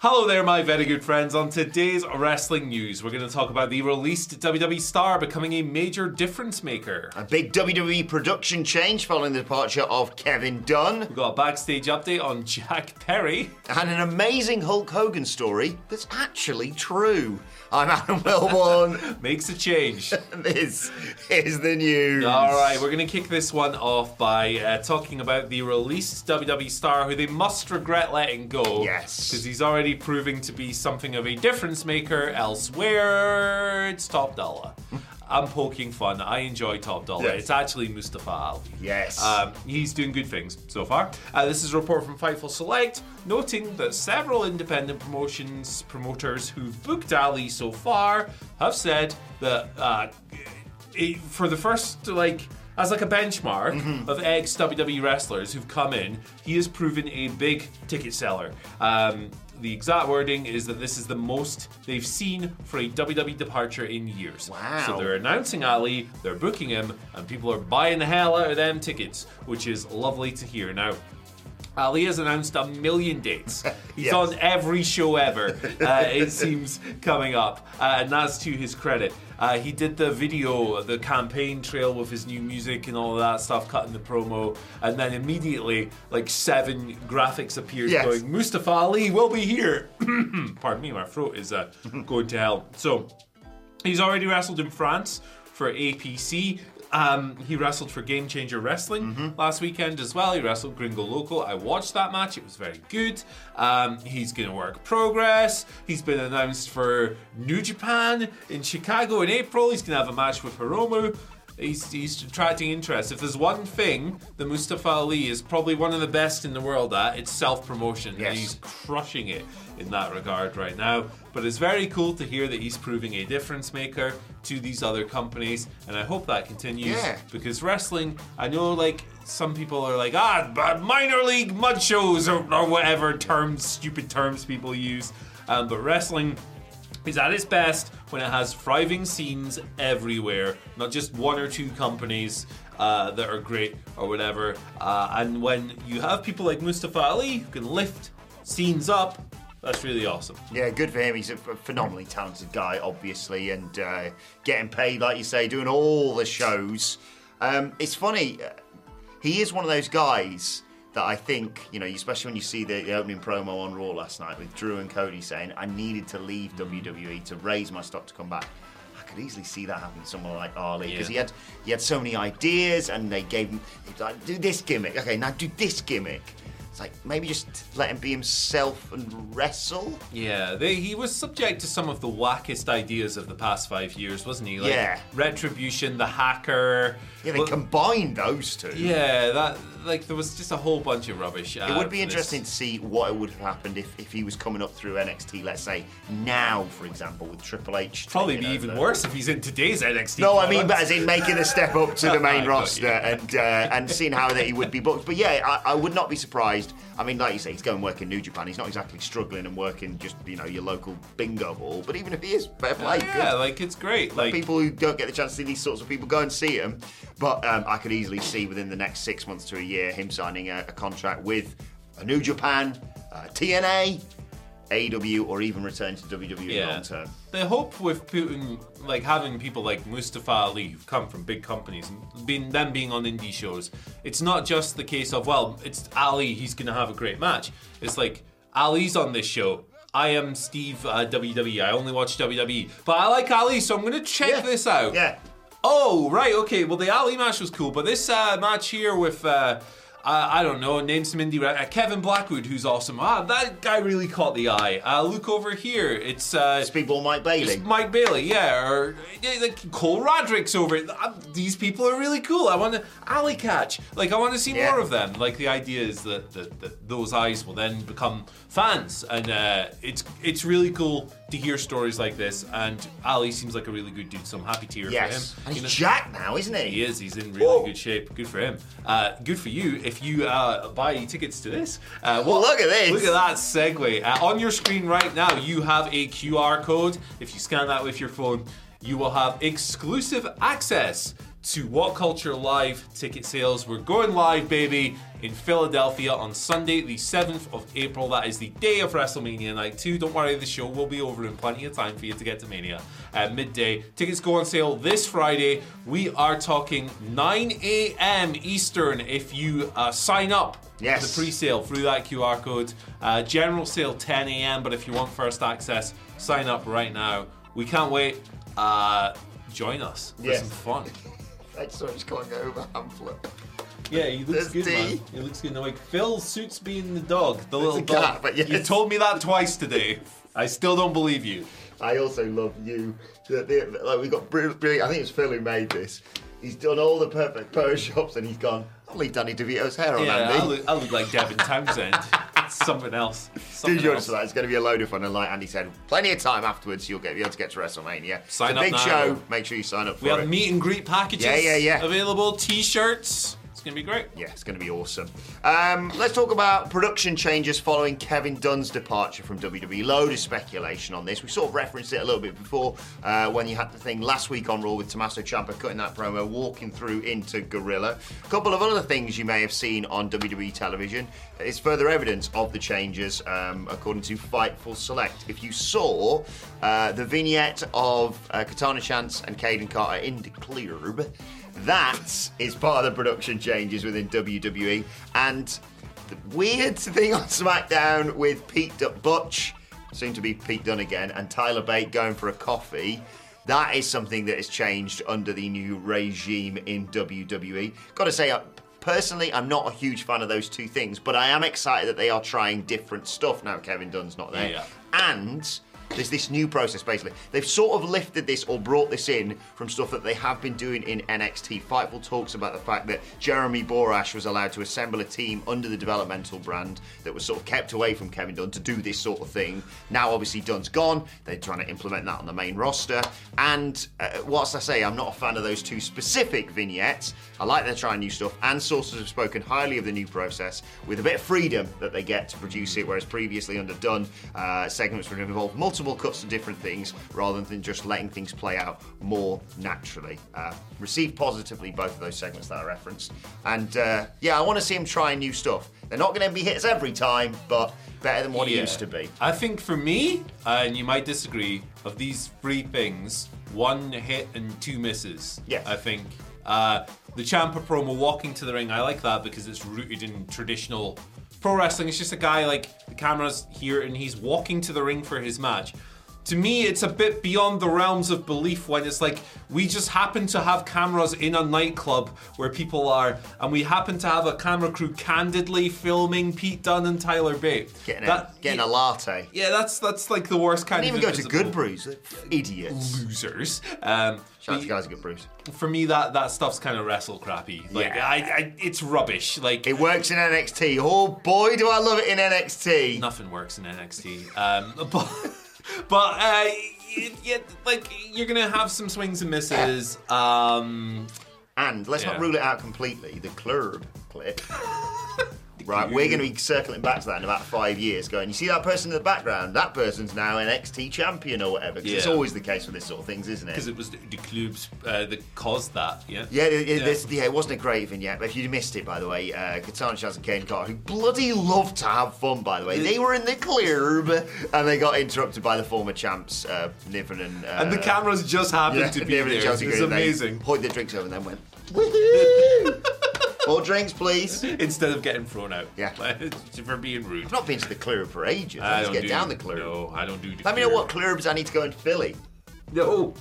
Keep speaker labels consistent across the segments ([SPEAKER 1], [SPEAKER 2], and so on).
[SPEAKER 1] Hello there, my very good friends. On today's wrestling news, we're going to talk about the released WWE star becoming a major difference maker.
[SPEAKER 2] A big WWE production change following the departure of Kevin Dunn,
[SPEAKER 1] We've got a backstage update on Jack Perry.
[SPEAKER 2] and an amazing Hulk Hogan story that's actually true. I'm Adam Wilbourn,
[SPEAKER 1] Makes a change.
[SPEAKER 2] this is the news.
[SPEAKER 1] All right, we're going to kick this one off by uh, talking about the released WWE star who they must regret letting go.
[SPEAKER 2] Yes.
[SPEAKER 1] Because he's already proving to be something of a difference maker elsewhere. It's Top Dollar. I'm poking fun. I enjoy Top Dollar.
[SPEAKER 2] Yes.
[SPEAKER 1] It's actually Mustafa Ali.
[SPEAKER 2] Yes.
[SPEAKER 1] Um, he's doing good things so far. Uh, this is a report from Fightful Select, noting that several independent promotions promoters who've booked Ali so far have said that uh, it- for the first like as like a benchmark of ex WWE wrestlers who've come in, he has proven a big ticket seller. Um, the exact wording is that this is the most they've seen for a WWE departure in years.
[SPEAKER 2] Wow.
[SPEAKER 1] So they're announcing Ali, they're booking him, and people are buying the hell out of them tickets, which is lovely to hear. Now, Ali has announced a million dates. He's
[SPEAKER 2] Yes.
[SPEAKER 1] on every show ever, uh, it seems, coming up, uh, and that's to his credit. Uh, he did the video, the campaign trail with his new music and all of that stuff, cutting the promo, and then immediately, like seven graphics appeared
[SPEAKER 2] Yes.
[SPEAKER 1] going, Mustafa Ali will be here. Pardon me, my throat is uh, going to hell. So, He's already wrestled in France for APC. Um, he wrestled for Game Changer Wrestling last weekend as well. He wrestled Gringo Loco. I watched that match. It was very good. Um, he's going to work Progress. He's been announced for New Japan in Chicago in April. He's going to have a match with Hiromu. He's, he's attracting interest. If there's one thing that Mustafa Ali is probably one of the best in the world at, it's self promotion.
[SPEAKER 2] Yes.
[SPEAKER 1] And he's crushing it in that regard right now. But it's very cool to hear that he's proving a difference maker to these other companies, and I hope that continues.
[SPEAKER 2] Yeah.
[SPEAKER 1] Because wrestling, I know like some people are like, ah, but minor league mud shows or, or whatever terms, stupid terms people use. Um, but wrestling is at its best when it has thriving scenes everywhere, not just one or two companies uh, that are great or whatever. Uh, and when you have people like Mustafa Ali who can lift scenes up, that's really awesome.
[SPEAKER 2] Yeah, good for him. He's a phenomenally talented guy, obviously, and uh, getting paid, like you say, doing all the shows. Um, it's funny. uh, He is one of those guys that I think, you know, especially when you see the, the opening promo on Raw last night with Drew and Cody saying, I needed to leave mm. WWE to raise my stock to come back. I could easily see that happen to someone like Ali because
[SPEAKER 1] Yeah.
[SPEAKER 2] he had he had so many ideas and they gave him like, do this gimmick. Okay, now do this gimmick. It's like maybe just let him be himself and wrestle.
[SPEAKER 1] Yeah, they, he was subject to some of the wackest ideas of the past five years, wasn't he? Like
[SPEAKER 2] Yeah.
[SPEAKER 1] Retribution, the hacker.
[SPEAKER 2] Yeah, they
[SPEAKER 1] Well,
[SPEAKER 2] combined those two.
[SPEAKER 1] yeah, that like there was just a whole bunch of rubbish.
[SPEAKER 2] It would be interesting to see what would have happened if, if he was coming up through NXT, let's say now, for example, with Triple H.
[SPEAKER 1] Probably be even
[SPEAKER 2] over.
[SPEAKER 1] worse if he's in today's NXT.
[SPEAKER 2] No, I mean, but as in making a step up to the main roster and uh, and seeing how that he would be booked. But yeah, I, I would not be surprised. I mean, like you say, he's going work in New Japan. He's not exactly struggling and working just you know your local bingo hall. But even if he is, fair play.
[SPEAKER 1] yeah, like it's great. Like
[SPEAKER 2] people who don't get the chance to see these sorts of people go and see him. But um, I could easily see within the next six months to a year him signing a, a contract with a New Japan, uh, TNA, AW, or even return to WWE long term.
[SPEAKER 1] The hope with putting like having people like Mustafa Ali who've come from big companies and being them being on indie shows, it's not just the case of well, it's Ali, he's gonna have a great match. It's like Ali's on this show. I am Steve uh, WWE. I only watch WWE, but I like Ali, so I'm gonna check
[SPEAKER 2] Yeah.
[SPEAKER 1] this out.
[SPEAKER 2] Yeah.
[SPEAKER 1] Oh, right, okay. Well, the Ali match was cool, but this uh, match here with, uh, uh, I don't know, name some indie, uh, Kevin Blackwood, who's awesome. Ah, that guy really caught the eye. Uh, look over here. It's, uh,
[SPEAKER 2] Speedball Mike Bailey.
[SPEAKER 1] Mike Bailey, yeah, or yeah, like Cole Radrick's over it. Uh, These people are really cool. I want to alley catch. Like I want to see
[SPEAKER 2] Yeah.
[SPEAKER 1] more of them. Like the idea is that, that, that those eyes will then become fans, and uh, it's it's really cool to hear stories like this. And Ali seems like a really good dude, so I'm happy to hear
[SPEAKER 2] yes.
[SPEAKER 1] for him.
[SPEAKER 2] And
[SPEAKER 1] You
[SPEAKER 2] he's
[SPEAKER 1] know-
[SPEAKER 2] Jack now, isn't he?
[SPEAKER 1] he is. He's in really good shape. Good for him. Uh, good for you if you uh, buy tickets to this. Uh,
[SPEAKER 2] Well, look at this.
[SPEAKER 1] Look at that segue. Uh, on your screen right now, you have a QR code. If you scan that with your phone, you will have exclusive access to What Culture Live ticket sales. We're going live, baby, in Philadelphia on Sunday, the 7th of April. That is the day of WrestleMania Night 2. Don't worry, the show will be over in plenty of time for you to get to Mania at midday. Tickets go on sale this Friday. We are talking 9 a.m. Eastern if you uh, sign up
[SPEAKER 2] Yes.
[SPEAKER 1] the pre-sale through that QR code. Uh, general sale 10 a.m. But if you want first access, sign up right now. We can't wait. Uh, join us for
[SPEAKER 2] Yes.
[SPEAKER 1] some fun.
[SPEAKER 2] I saw he's going over Hamlet.
[SPEAKER 1] Yeah, he looks
[SPEAKER 2] There's
[SPEAKER 1] good,
[SPEAKER 2] D.
[SPEAKER 1] man. He looks good. Now, like Phil suits being the dog, the little dog.
[SPEAKER 2] cat, but yes.
[SPEAKER 1] You told me that twice today. I still don't believe you.
[SPEAKER 2] I also love you. The, the, like we got brilliant, brilliant. I think it's Phil who made this. He's done all the perfect photoshops and he's gone. I'll leave Danny DeVito's hair on
[SPEAKER 1] Yeah,
[SPEAKER 2] Andy.
[SPEAKER 1] I look, I look like Devin Townsend. Something else.
[SPEAKER 2] Do
[SPEAKER 1] Something
[SPEAKER 2] join us for that. It's going to be a load of fun. And like Andy said, plenty of time afterwards. You'll get be able to get to WrestleMania.
[SPEAKER 1] Sign
[SPEAKER 2] it's a
[SPEAKER 1] up
[SPEAKER 2] big
[SPEAKER 1] now.
[SPEAKER 2] show. Make sure you sign up for
[SPEAKER 1] We have
[SPEAKER 2] it.
[SPEAKER 1] meet and greet packages
[SPEAKER 2] Yeah, yeah, yeah.
[SPEAKER 1] available, t-shirts. It's gonna be great.
[SPEAKER 2] Yeah, it's going to be awesome. Um, let's talk about production changes following Kevin Dunn's departure from WWE. Load of speculation on this. We sort of referenced it a little bit before uh, when you had the thing last week on Raw with Tommaso Ciampa cutting that promo, walking through into Gorilla. A couple of other things you may have seen on WWE television is further evidence of the changes, um, according to Fightful Select. If you saw uh, the vignette of uh, Katana Chance and Kayden Carter in the club, that is part of the production changes within WWE. And the weird thing on SmackDown with Pete Du- Butch, soon to be Pete Dunne again, and Tyler Bate going for a coffee. That is something that has changed under the new regime in WWE. Got to say, uh, personally, I'm not a huge fan of those two things, but I am excited that they are trying different stuff now. Kevin Dunn's not there,
[SPEAKER 1] Yeah.
[SPEAKER 2] and there's this new process basically. They've sort of lifted this or brought this in from stuff that they have been doing in NXT. Fightful talks about the fact that Jeremy Borash was allowed to assemble a team under the developmental brand that was sort of kept away from Kevin Dunn to do this sort of thing. Now, obviously, Dunn's gone. They're trying to implement that on the main roster. And uh, whilst I say I'm not a fan of those two specific vignettes, I like they're trying new stuff. And sources have spoken highly of the new process with a bit of freedom that they get to produce it, whereas previously under Dunn, uh, segments would involve multiple cuts to different things rather than just letting things play out more naturally. Uh, received positively both of those segments that I referenced. And uh, yeah, I want to see them trying new stuff. They're not going to be hits every time, but better than what it
[SPEAKER 1] Yeah.
[SPEAKER 2] used to be.
[SPEAKER 1] I think for me, uh, and you might disagree, of these three things, one hit and two misses.
[SPEAKER 2] Yes.
[SPEAKER 1] I think uh, the Ciampa promo walking to the ring, I like that because it's rooted in traditional pro wrestling. It's just a guy like the camera's here and he's walking to the ring for his match. To me, it's a bit beyond the realms of belief when it's like we just happen to have cameras in a nightclub where people are, and we happen to have a camera crew candidly filming Pete Dunne and Tyler Bate.
[SPEAKER 2] Getting, a,
[SPEAKER 1] That-
[SPEAKER 2] getting a latte.
[SPEAKER 1] yeah, that's that's like the worst kind
[SPEAKER 2] Didn't
[SPEAKER 1] of
[SPEAKER 2] even go to Good Brews. Idiots.
[SPEAKER 1] losers. Um,
[SPEAKER 2] Shout out to guys at Good Brews.
[SPEAKER 1] for me, that that stuff's kind of wrestle crappy. Like
[SPEAKER 2] Yeah.
[SPEAKER 1] I, I, it's rubbish. Like
[SPEAKER 2] It works in NXT. Oh boy, do I love it in NXT.
[SPEAKER 1] nothing works in NXT. Um, but but uh, y- y- like you're gonna have some swings and misses. Um,
[SPEAKER 2] And let's not
[SPEAKER 1] Yeah.
[SPEAKER 2] rule it out completely. The club clip. right? We're going to be circling back to that in about five years, going, you see that person in the background? That person's now NXT champion or whatever. 'cause it's
[SPEAKER 1] Yeah.
[SPEAKER 2] always the case with this sort of things, isn't it?
[SPEAKER 1] Because
[SPEAKER 2] it?
[SPEAKER 1] was the, the clubs uh, that caused that, yeah?
[SPEAKER 2] Yeah, it, it, This, yeah, it wasn't a great vignette, but if you missed it, by the way, uh, Katana Chance and Kayden Carter, who bloody loved to have fun, by the way, they were in the club and they got interrupted by the former champs, uh, Niven and. Uh,
[SPEAKER 1] And the cameras just happened
[SPEAKER 2] yeah,
[SPEAKER 1] to be
[SPEAKER 2] Niven
[SPEAKER 1] there.
[SPEAKER 2] and Chelsea
[SPEAKER 1] It was amazing.
[SPEAKER 2] Poured their drinks over and then went, woohoo! More drinks, please.
[SPEAKER 1] Instead of getting thrown out.
[SPEAKER 2] Yeah.
[SPEAKER 1] for being rude.
[SPEAKER 2] I've not been to the club for ages. I,
[SPEAKER 1] I
[SPEAKER 2] need
[SPEAKER 1] don't
[SPEAKER 2] get
[SPEAKER 1] do,
[SPEAKER 2] down the club.
[SPEAKER 1] No, I don't do the
[SPEAKER 2] Let me know what clubs I need to go into Philly.
[SPEAKER 1] No,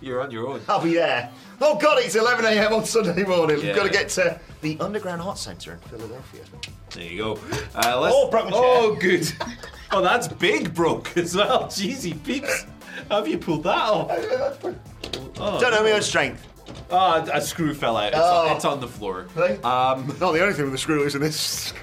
[SPEAKER 1] you're on your own.
[SPEAKER 2] I'll be there. Oh God, it's 11 a.m. on Sunday morning. We've got to get to the Underground Art Centre in Philadelphia.
[SPEAKER 1] There you go. Uh, let's,
[SPEAKER 2] Oh, broke my chair.
[SPEAKER 1] oh, good. Oh, that's big broke as well. Jeezy peeps. How have you pulled that off?
[SPEAKER 2] Don't know my own strength.
[SPEAKER 1] Oh, a screw fell out. It's,
[SPEAKER 2] Oh.
[SPEAKER 1] it's on the floor.
[SPEAKER 2] Really?
[SPEAKER 1] Um,
[SPEAKER 2] Not the only thing with the screw is in this.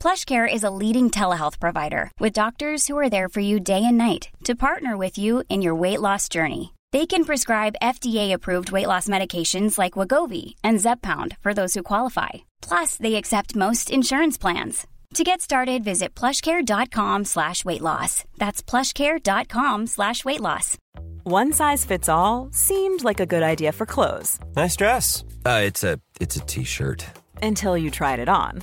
[SPEAKER 3] PlushCare is a leading telehealth provider with doctors who are there for you day and night to partner with you in your weight loss journey. They can prescribe FDA-approved weight loss medications like Wegovy and Zepbound for those who qualify. Plus, they accept most insurance plans. To get started, visit plushcare.com slash weight loss. That's plushcare.com slash weight loss.
[SPEAKER 4] One size fits all seemed like a good idea for clothes
[SPEAKER 5] Nice dress. Uh, it's a it's a t-shirt.
[SPEAKER 4] until you tried it on.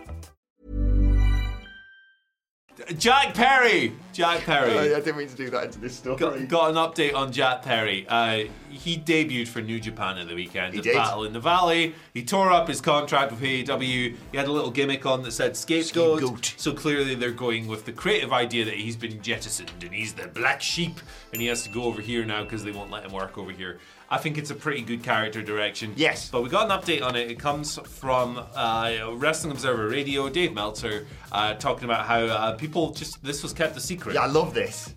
[SPEAKER 1] Jack Perry. Jack Perry.
[SPEAKER 2] I didn't mean to do that into this story.
[SPEAKER 1] Got, got an update on Jack Perry. Uh, he debuted for New Japan at the weekend.
[SPEAKER 2] He
[SPEAKER 1] at
[SPEAKER 2] did.
[SPEAKER 1] Battle in the Valley. He tore up his contract with AEW. He had a little gimmick on that said scapegoat.
[SPEAKER 2] Scapegoat.
[SPEAKER 1] So clearly they're going with the creative idea that he's been jettisoned and he's the black sheep and he has to go over here now because they won't let him work over here. I think it's a pretty good character direction.
[SPEAKER 2] Yes.
[SPEAKER 1] But we got an update on it. It comes from uh, Wrestling Observer Radio, Dave Meltzer, uh, talking about how uh, people just, this was kept a secret.
[SPEAKER 2] Yeah, I love this.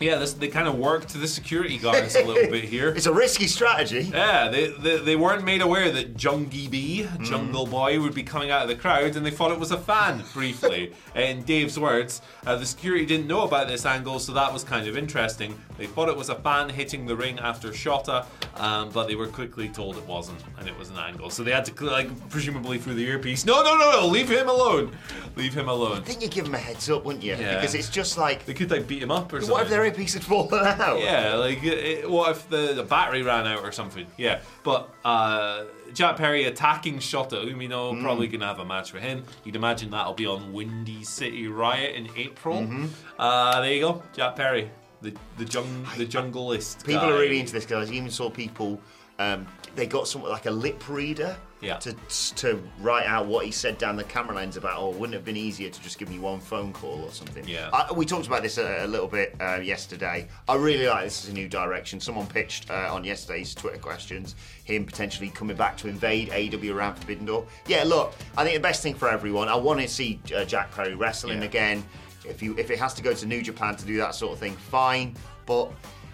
[SPEAKER 1] Yeah, this, they kind of worked the security guards a little bit here.
[SPEAKER 2] It's a risky strategy.
[SPEAKER 1] Yeah, they, they, they weren't made aware that Jungie B, Jungle Boy, would be coming out of the crowd, and they thought it was a fan briefly. In Dave's words, uh, the security didn't know about this angle, so that was kind of interesting. They thought it was a fan hitting the ring after Shota, um, but they were quickly told it wasn't, and it was an angle. So they had to, like, presumably through the earpiece, no, no, no, no, leave him alone. Leave him alone.
[SPEAKER 2] I think you give him a heads up, wouldn't you?
[SPEAKER 1] Yeah.
[SPEAKER 2] Because it's just like,
[SPEAKER 1] They could, like, beat him up or something.
[SPEAKER 2] what if earpiece had fallen out?
[SPEAKER 1] Yeah, like it, what if the, the battery ran out or something? Yeah, but uh, Jack Perry attacking Shota Umino
[SPEAKER 2] Mm.
[SPEAKER 1] probably gonna have a match for him. You'd imagine that'll be on Windy City Riot in April.
[SPEAKER 2] Mm-hmm.
[SPEAKER 1] Uh, there you go, Jack Perry, the the jung the junglist.
[SPEAKER 2] People
[SPEAKER 1] guy.
[SPEAKER 2] are really into this, guys. I even saw people. Um, they got something like a lip reader
[SPEAKER 1] Yeah.
[SPEAKER 2] to to write out what he said down the camera lens about. Oh, wouldn't it have been easier to just give me one phone call or something?
[SPEAKER 1] Yeah.
[SPEAKER 2] I, we talked about this a, a little bit uh, yesterday. I really like this as a new direction. Someone pitched uh, on yesterday's Twitter questions him potentially coming back to invade AW around Forbidden Door. Yeah, look, I think the best thing for everyone. I want to see uh, Jack Perry wrestling
[SPEAKER 1] Yeah.
[SPEAKER 2] again. If you if it has to go to New Japan to do that sort of thing, fine. But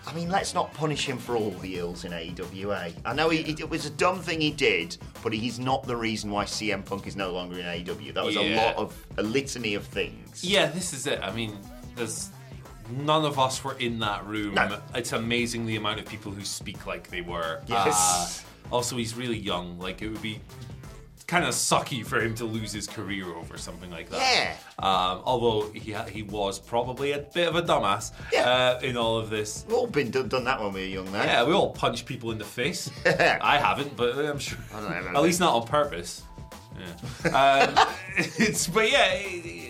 [SPEAKER 2] I mean, let's not punish him for all the ills in AEWA. I know he, it was a dumb thing he did, but he's not the reason why CM Punk is no longer in AEW. That was a
[SPEAKER 1] Yeah.
[SPEAKER 2] lot of a litany of things.
[SPEAKER 1] Yeah, this is it. I mean, there's none of us were in that room.
[SPEAKER 2] No.
[SPEAKER 1] It's amazing the amount of people who speak like they were.
[SPEAKER 2] Yes.
[SPEAKER 1] Uh, also, he's really young. Like it would be kind of sucky for him to lose his career over something like that.
[SPEAKER 2] Yeah.
[SPEAKER 1] Um, although he he was probably a bit of a dumbass
[SPEAKER 2] Yeah.
[SPEAKER 1] uh, in all of this.
[SPEAKER 2] We've all been done, done that when we were young, though.
[SPEAKER 1] Yeah, we all punch people in the face. I haven't, but I'm sure.
[SPEAKER 2] I don't know,
[SPEAKER 1] At least not on purpose. Yeah. Um, it's but yeah. it-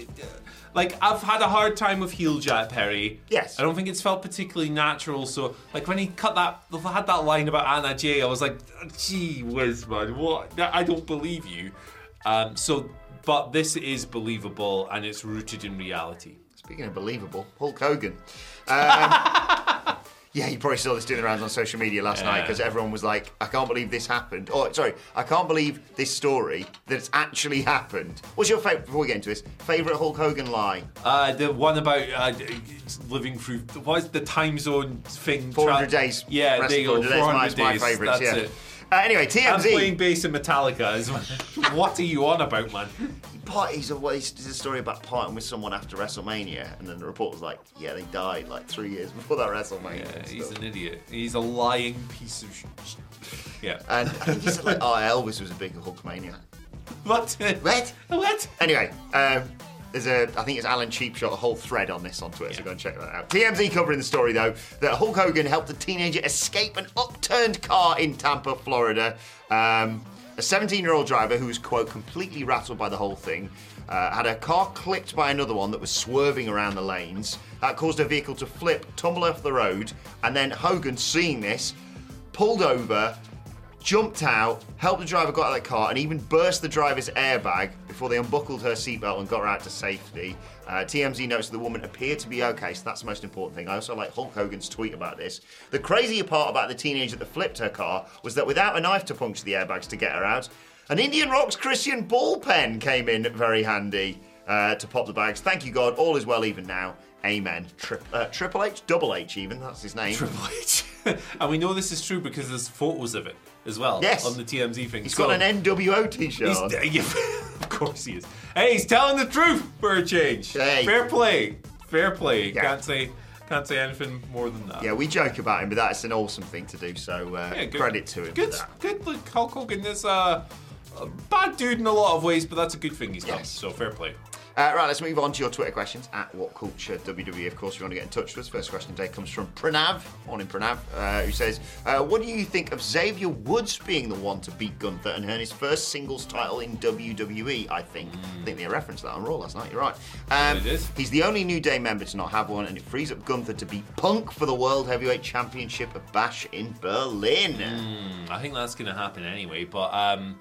[SPEAKER 1] like I've had a hard time with heel Jack Perry.
[SPEAKER 2] Yes.
[SPEAKER 1] I don't think it's felt particularly natural. So like when he cut that, had that line about Anna Jay, I was like, gee whiz, man, what? I don't believe you. Um, so, but this is believable and it's rooted in reality.
[SPEAKER 2] Speaking of believable, Hulk Hogan. Um, yeah, you probably saw this doing the rounds on social media last night because everyone was like, I can't believe this happened. Oh, sorry, I can't believe this story that it's actually happened. What's your favourite, before we get into this, favourite Hulk Hogan lie?
[SPEAKER 1] Uh, the one about uh, living through what is the time zone thing?
[SPEAKER 2] 400 days.
[SPEAKER 1] Yeah,
[SPEAKER 2] Rest
[SPEAKER 1] there you go.
[SPEAKER 2] 400 days,
[SPEAKER 1] 400
[SPEAKER 2] my-
[SPEAKER 1] days.
[SPEAKER 2] my favourites,
[SPEAKER 1] That's
[SPEAKER 2] yeah.
[SPEAKER 1] it.
[SPEAKER 2] Uh, anyway,
[SPEAKER 1] I'm playing
[SPEAKER 2] TMZ.
[SPEAKER 1] bass in Metallica. What are you on about, man?
[SPEAKER 2] Parties of well, there's a story about parting with someone after WrestleMania, and then the report was like, yeah, they died like three years before that WrestleMania.
[SPEAKER 1] Yeah, he's an idiot. He's a lying piece of shit. Yeah.
[SPEAKER 2] And I think he said like, oh, Elvis was a big Hulkmania.
[SPEAKER 1] What?
[SPEAKER 2] What?
[SPEAKER 1] What?
[SPEAKER 2] Anyway, um, there's a, I think it's Alan Cheapshot, a whole thread on this on Twitter, so go and check that out. TMZ covering the story though that Hulk Hogan helped a teenager escape an upturned car in Tampa, Florida. Um, a 17 year old driver who was, quote, completely rattled by the whole thing. Uh, had a car clipped by another one that was swerving around the lanes. That caused her vehicle to flip, tumble off the road, and then Hogan, seeing this, pulled over, jumped out, helped the driver get out of the car, and even burst the driver's airbag before they unbuckled her seatbelt and got her out to safety. Uh, TMZ notes the woman appeared to be okay, so that's the most important thing. I also like Hulk Hogan's tweet about this. The crazier part about the teenager that flipped her car was that without a knife to puncture the airbags to get her out, an Indian Rocks Christian ball pen came in very handy uh, to pop the bags. Thank you, God. All is well even now. Amen. Tri- uh, Triple H, Double H, even. That's his name.
[SPEAKER 1] Triple H. and we know this is true because there's photos of it as well
[SPEAKER 2] Yes.
[SPEAKER 1] on the TMZ thing.
[SPEAKER 2] He's
[SPEAKER 1] So-
[SPEAKER 2] got an NWO t-shirt.
[SPEAKER 1] He's,
[SPEAKER 2] on.
[SPEAKER 1] yeah, of course he is. Hey, he's telling the truth for a change.
[SPEAKER 2] Hey.
[SPEAKER 1] Fair play. Fair play.
[SPEAKER 2] Yeah.
[SPEAKER 1] Can't say can't say anything more than that.
[SPEAKER 2] Yeah, we joke about him, but that's an awesome thing to do. So uh,
[SPEAKER 1] Yeah, good-
[SPEAKER 2] credit to him
[SPEAKER 1] Good, good. Look, Hulk Hogan is uh, a bad dude in a lot of ways, but that's a good thing he's done. So fair play.
[SPEAKER 2] Uh, right, let's move on to your Twitter questions at What Culture WWE. Of course, if you want to get in touch with us, first question today comes from Pranav, morning Pranav, uh, who says, uh, "What do you think of Xavier Woods being the one to beat Gunther and earn his first singles title in WWE? I think. I think they referenced that on Raw last night. You're right. Um,
[SPEAKER 1] It is.
[SPEAKER 2] He's the only New Day member to not have one, and it frees up Gunther to beat Punk for the World Heavyweight Championship at Bash in Berlin.
[SPEAKER 1] I think that's going to happen anyway. But um,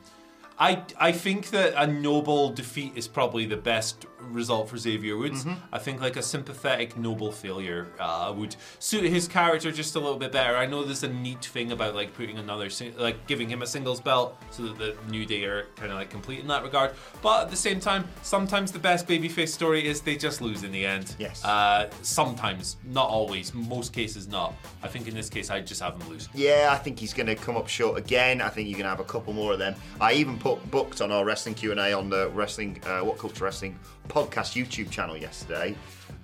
[SPEAKER 1] I I think that a noble defeat is probably the best result for Xavier Woods. I think like a sympathetic noble failure uh, would suit his character just a little bit better. I know there's a neat thing about like putting another sing- like giving him a singles belt so that the New Day are kind of like complete in that regard. But at the same time, sometimes the best babyface story is they just lose in the end.
[SPEAKER 2] Yes.
[SPEAKER 1] Uh, sometimes, not always. Most cases, not. I think in this case, I'd just have him lose.
[SPEAKER 2] Yeah, I think he's going to come up short again. I think you're going to have a couple more of them. I even put booked on our wrestling Q and A on the wrestling uh, What Culture Wrestling podcast YouTube channel yesterday.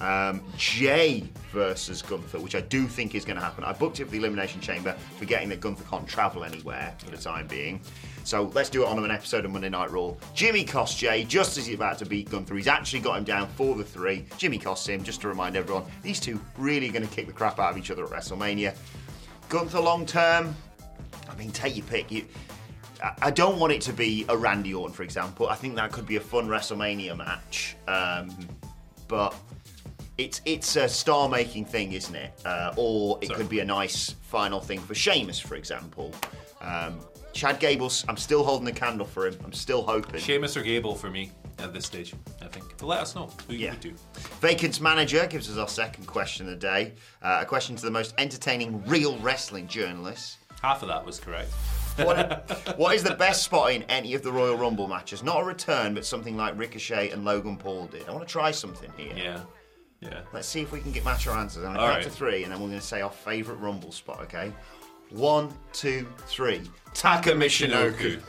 [SPEAKER 2] Um, Jay versus Gunther, which I do think is going to happen. I booked it for the Elimination Chamber, forgetting that Gunther can't travel anywhere for the time being. So let's do it on an episode of Monday Night Raw. Jimmy costs Jay just as he's about to beat Gunther. He's actually got him down for the three. Jimmy costs him, just to remind everyone, these two really going to kick the crap out of each other at WrestleMania. Gunther long term, I mean, take your pick. You, I- don't want it to be a Randy Orton, for example. I think that could be a fun WrestleMania match, um, but it's it's a star-making thing, isn't it? Uh, or it could be a nice final thing for Sheamus, for example. Um, Chad Gables, I'm still holding the candle for him. I'm still hoping.
[SPEAKER 1] Sheamus or Gable for me at this stage, I think. But let us know who you
[SPEAKER 2] Yeah.
[SPEAKER 1] would do.
[SPEAKER 2] Vacant's manager gives us our second question of the day. Uh, a question to the most entertaining real wrestling journalist.
[SPEAKER 1] Half of that was correct.
[SPEAKER 2] What, what is the best spot in any of the Royal Rumble matches? Not a return, but something like Ricochet and Logan Paul did. I want to try something here.
[SPEAKER 1] Yeah. Yeah.
[SPEAKER 2] Let's see if we can get match our answers. I'm going to count to three, and then we're going to say our favourite Rumble spot, okay? One, two, three.
[SPEAKER 1] Taka
[SPEAKER 2] Michinoku.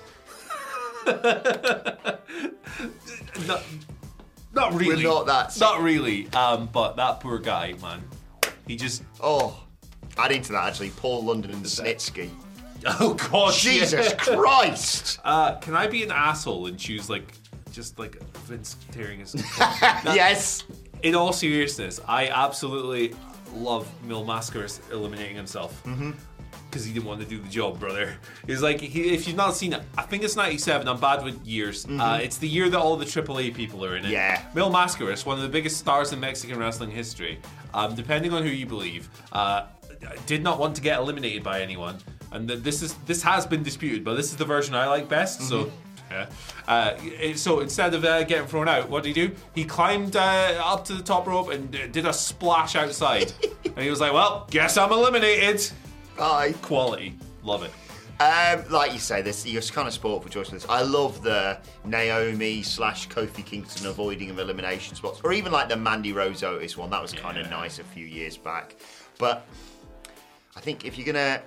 [SPEAKER 1] not, not really.
[SPEAKER 2] We're not that
[SPEAKER 1] Not really. Um, but that poor guy, man. He just.
[SPEAKER 2] Oh, add into that actually, Paul London and Snitsky.
[SPEAKER 1] Oh God.
[SPEAKER 2] Jesus. Christ!
[SPEAKER 1] Uh, can I be an asshole and choose like, just like Vince tearing his?
[SPEAKER 2] yes!
[SPEAKER 1] In all seriousness, I absolutely love Mil Mascaras eliminating himself. Mm-hmm. because he didn't want to do the job, brother. He's like, he, if you've not seen it, I think it's 97. I'm bad with years. Uh, it's the year that all the AAA people are in it.
[SPEAKER 2] Mm-hmm. Yeah.
[SPEAKER 1] Mil Mascaras, one of the biggest stars in Mexican wrestling history, um, depending on who you believe, uh, did not want to get eliminated by anyone. And th- this is this has been disputed, but this is the version I like best. So.
[SPEAKER 2] Mm-hmm.
[SPEAKER 1] Yeah. Uh, so instead of uh, getting thrown out, what did he do? He climbed uh, up to the top rope and uh, did a splash outside. and he was like, "Well, guess I'm eliminated."
[SPEAKER 2] Bye.
[SPEAKER 1] Quality, love it.
[SPEAKER 2] Um, like you say, this you're kind of sport for choice for this. I love the Naomi slash Kofi Kingston avoiding of elimination spots, or even like the Mandy Rose Otis one. That was kind of nice a few years back. But I think if you're gonna,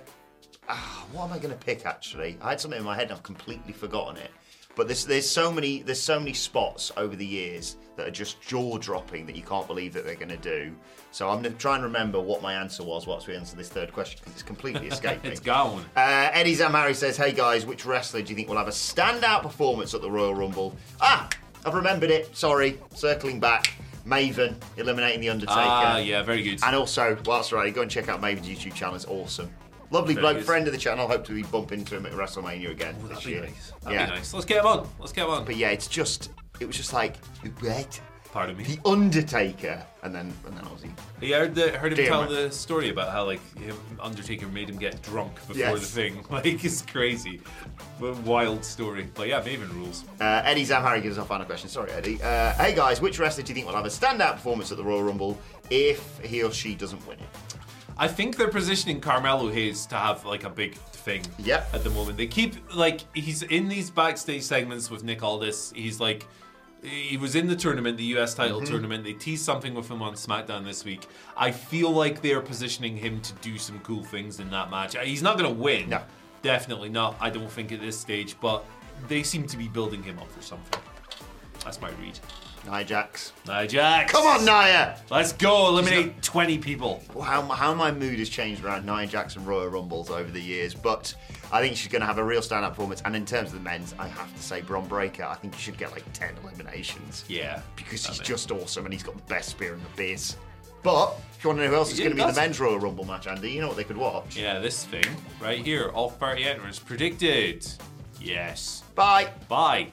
[SPEAKER 2] ah, what am I gonna pick? Actually, I had something in my head and I've completely forgotten it. But there's there's so many there's so many spots over the years that are just jaw dropping that you can't believe that they're gonna do. So I'm gonna try and remember what my answer was whilst we answer this third question because it's completely escaping. Me.
[SPEAKER 1] It's gone.
[SPEAKER 2] Uh, Eddie Zamari says, "Hey guys, which wrestler do you think will have a standout performance at the Royal Rumble?" Ah, I've remembered it. Sorry, circling back. Maven eliminating the Undertaker.
[SPEAKER 1] Ah, yeah, very good.
[SPEAKER 2] And also, whilst at it, go and check out Maven's YouTube channel. It's awesome. Lovely bloke, friend of the channel. Hope to be bump into him at WrestleMania again this
[SPEAKER 1] That'd be
[SPEAKER 2] year.
[SPEAKER 1] nice. That'd
[SPEAKER 2] yeah.
[SPEAKER 1] be nice. Let's get him on. Let's get him on.
[SPEAKER 2] But yeah, it's just, it was just like, what?
[SPEAKER 1] Pardon me.
[SPEAKER 2] The Undertaker, and then, and then obviously,
[SPEAKER 1] You heard, the, heard him
[SPEAKER 2] Damn
[SPEAKER 1] tell
[SPEAKER 2] it.
[SPEAKER 1] the story about how like him, Undertaker made him get drunk before
[SPEAKER 2] Yes.
[SPEAKER 1] the thing. Like it's crazy, but wild story. But yeah, Maven rules.
[SPEAKER 2] Uh, Eddie Zamhari gives us our final question. Sorry, Eddie. Uh, hey guys, which wrestler do you think will have a standout performance at the Royal Rumble if he or she doesn't win it?
[SPEAKER 1] I think they're positioning Carmelo Hayes to have like a big thing.
[SPEAKER 2] Yep.
[SPEAKER 1] At the moment, they keep like he's in these backstage segments with Nick Aldis. He's like. He was in the tournament, the US title
[SPEAKER 2] Mm-hmm.
[SPEAKER 1] tournament. They teased something with him on SmackDown this week. I feel like they are positioning him to do some cool things in that match. He's not going to win.
[SPEAKER 2] No.
[SPEAKER 1] Definitely not. I don't think at this stage, but they seem to be building him up for something. That's my read.
[SPEAKER 2] Nia Jax.
[SPEAKER 1] Nia Jax.
[SPEAKER 2] Come on, Nia!
[SPEAKER 1] Let's go. Eliminate 20 people.
[SPEAKER 2] Well, how, how my mood has changed around Nia Jax and Royal Rumbles over the years, but I think she's going to have a real standout performance. And in terms of the men's, I have to say Bron Breakker. I think he should get like 10 eliminations.
[SPEAKER 1] Yeah.
[SPEAKER 2] Because he's just awesome and he's got the best spear in the biz. But if you want to know who else is
[SPEAKER 1] Yeah,
[SPEAKER 2] going to be in the
[SPEAKER 1] that's-
[SPEAKER 2] men's Royal Rumble match, Andy, you know what they could watch?
[SPEAKER 1] Yeah, this thing right here. All party entrance predicted. Yes.
[SPEAKER 2] Bye!
[SPEAKER 1] Bye.